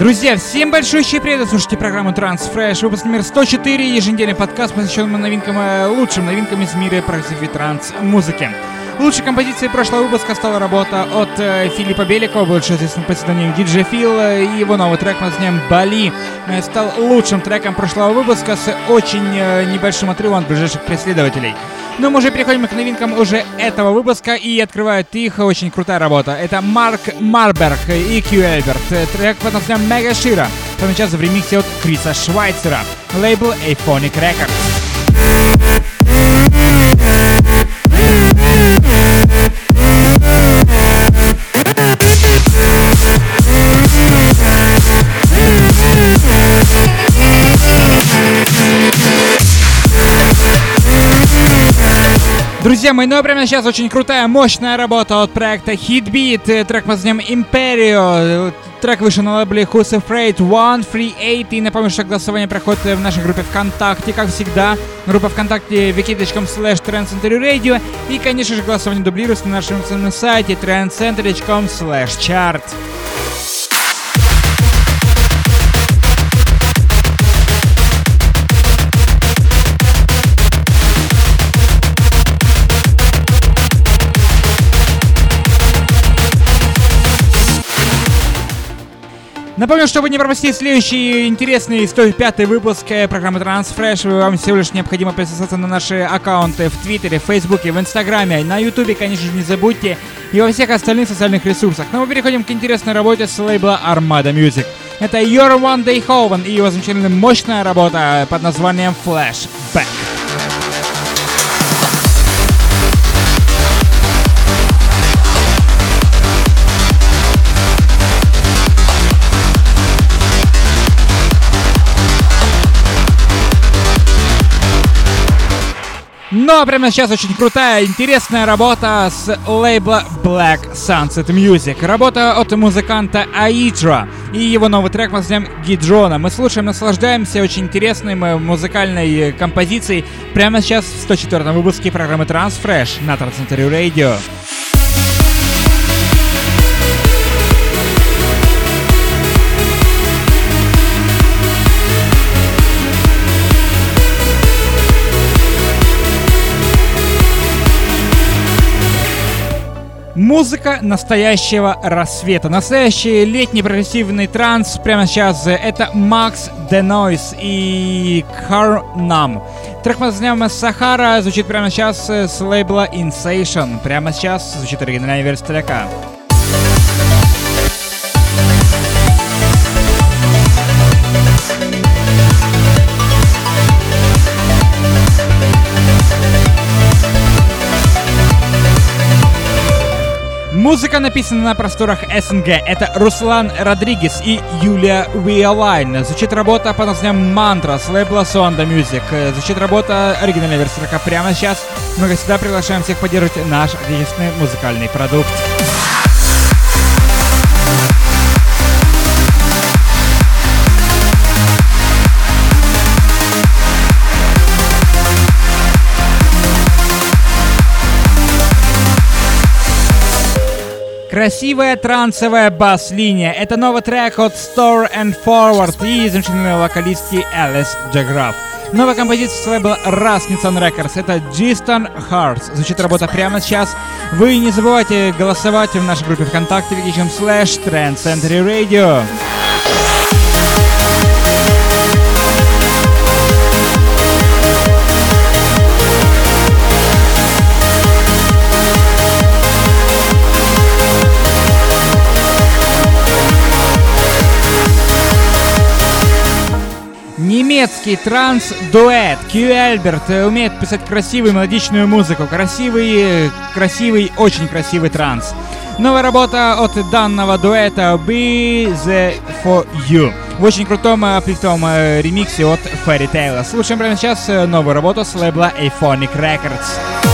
Друзья, всем большой привет! Слушайте программу TranceFresh, выпуск номер 104, еженедельный подкаст, посвященный новинкам, э, лучшим новинкам из мира progressive и транс музыки. Лучшей композицией прошлого выпуска стала работа от э, Филиппа Беликова, больше известный под псевдонимом DJ Phil, э, и его новый трек под названием «Бали» э, стал лучшим треком прошлого выпуска с очень э, небольшим отрывом от ближайших преследователей. Но мы уже переходим к новинкам уже этого выпуска и открывает их очень крутая работа. Это Marc Marberg и Kyau & Albert. Трек под названием «Мега Шира» помечается в ремиксе от Криса Швайцера. Лейбл Aphonic Records. Друзья мои, ну а прямо сейчас очень крутая, мощная работа от проекта Hitbeat, э, трек под названием Imperio. Трек вышел на лейбле Who's Afraid 138. И напомню, что голосование проходит в нашей группе ВКонтакте, как всегда. Группа ВКонтакте wiki.com slash Radio. И, конечно же, голосование дублируется на нашем сайте trendcenter.com slash chart. Напомню, чтобы не пропустить следующий интересный 105 выпуск э, программы Transfresh, вам всего лишь необходимо подписаться на наши аккаунты в Твиттере, в Фейсбуке, в Инстаграме, на Ютубе, конечно же, не забудьте, и во всех остальных социальных ресурсах. Но мы переходим к интересной работе с лейбла Armada Music. Это Your One Day Hoven и его замечательная мощная работа под названием Flashback. Но прямо сейчас очень крутая, интересная работа с лейбла Black Sunset Music. Работа от музыканта Аидра и его новый трек под названием Гидрона. Мы слушаем, наслаждаемся очень интересной музыкальной композицией прямо сейчас в 104 выпуске программы Transfresh на Трансцентре Radio. Музыка настоящего рассвета. Настоящий летний прогрессивный транс прямо сейчас. Это Макс Denoise и Карнам. Трек под названием Сахара звучит прямо сейчас с лейбла Insation. Прямо сейчас звучит оригинальная версия трека. Музыка написана на просторах СНГ. Это Руслан Родригес и Юлия Виолайн. Звучит работа под названием «Мантра» с лейбла Sonda Music. Звучит работа оригинальная версия прямо сейчас. Мы, всегда, приглашаем всех поддерживать наш отечественный музыкальный продукт. Красивая трансовая бас-линия. Это новый трек от Store and Forward и замечательной вокалистки Alice Джаграф. Новая композиция с лейбла Rasmussen Records. Это Giston Hearts. Звучит работа прямо сейчас. Вы не забывайте голосовать в нашей группе ВКонтакте wiki.com slash Trend Century Radio. Немецкий транс-дуэт. Кью Альберт умеет писать красивую мелодичную музыку. Красивый, красивый, очень красивый транс. Новая работа от данного дуэта Be The For You. В очень крутом аплифтовом э, ремиксе от Fairy Tail. Слушаем прямо сейчас э, новую работу с лейбла Aphonic Records.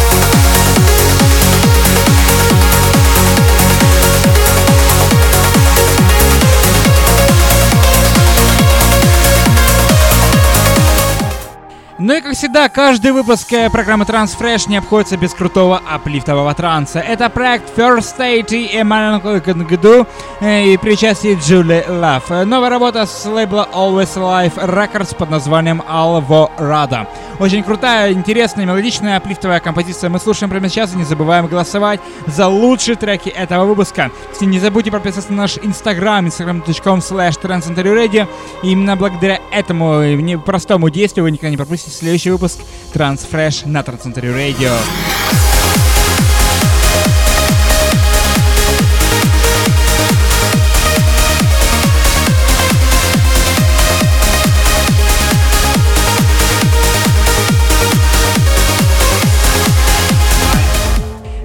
Ну и как всегда, каждый выпуск э, программы Transfresh не обходится без крутого аплифтового транса. Это проект First State и Эмmanuel Году э, и при участии Джули Love. Новая работа с лейбла Always Life Records под названием Alvorada. Очень крутая, интересная, мелодичная, аплифтовая композиция. Мы слушаем прямо сейчас и не забываем голосовать за лучшие треки этого выпуска. Кстати, не забудьте подписаться на наш инстаграм, instagram.com slash именно благодаря этому простому действию вы никогда не пропустите следующий выпуск Transfresh на Трансцентре Radio.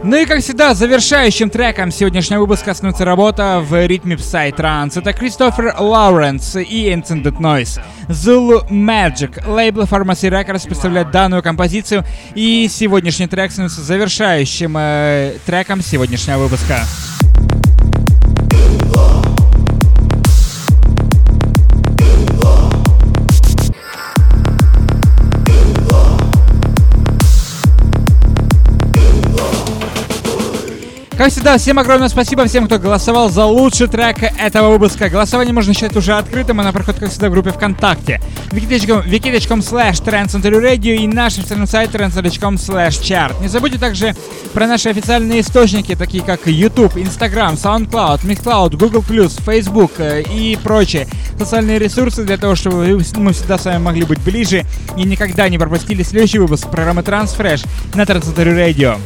Ну и как всегда, завершающим треком сегодняшнего выпуска становится работа в ритме Psytrance. Это Кристофер Лауренс и Incendent Noise. Zulu Magic. Лейбл Pharmacy Records представляет данную композицию. И сегодняшний трек становится завершающим э, треком сегодняшнего выпуска. Как всегда, всем огромное спасибо всем, кто голосовал за лучший трек этого выпуска. Голосование можно считать уже открытым, оно проходит, как всегда, в группе ВКонтакте. wiki.com slash Radio и наш официальный сайт trends.com slash chart. Не забудьте также про наши официальные источники, такие как YouTube, Instagram, SoundCloud, MixCloud, Google+, Facebook э, и прочие социальные ресурсы для того, чтобы мы всегда с вами могли быть ближе и никогда не пропустили следующий выпуск программы Transfresh на Trans Radio.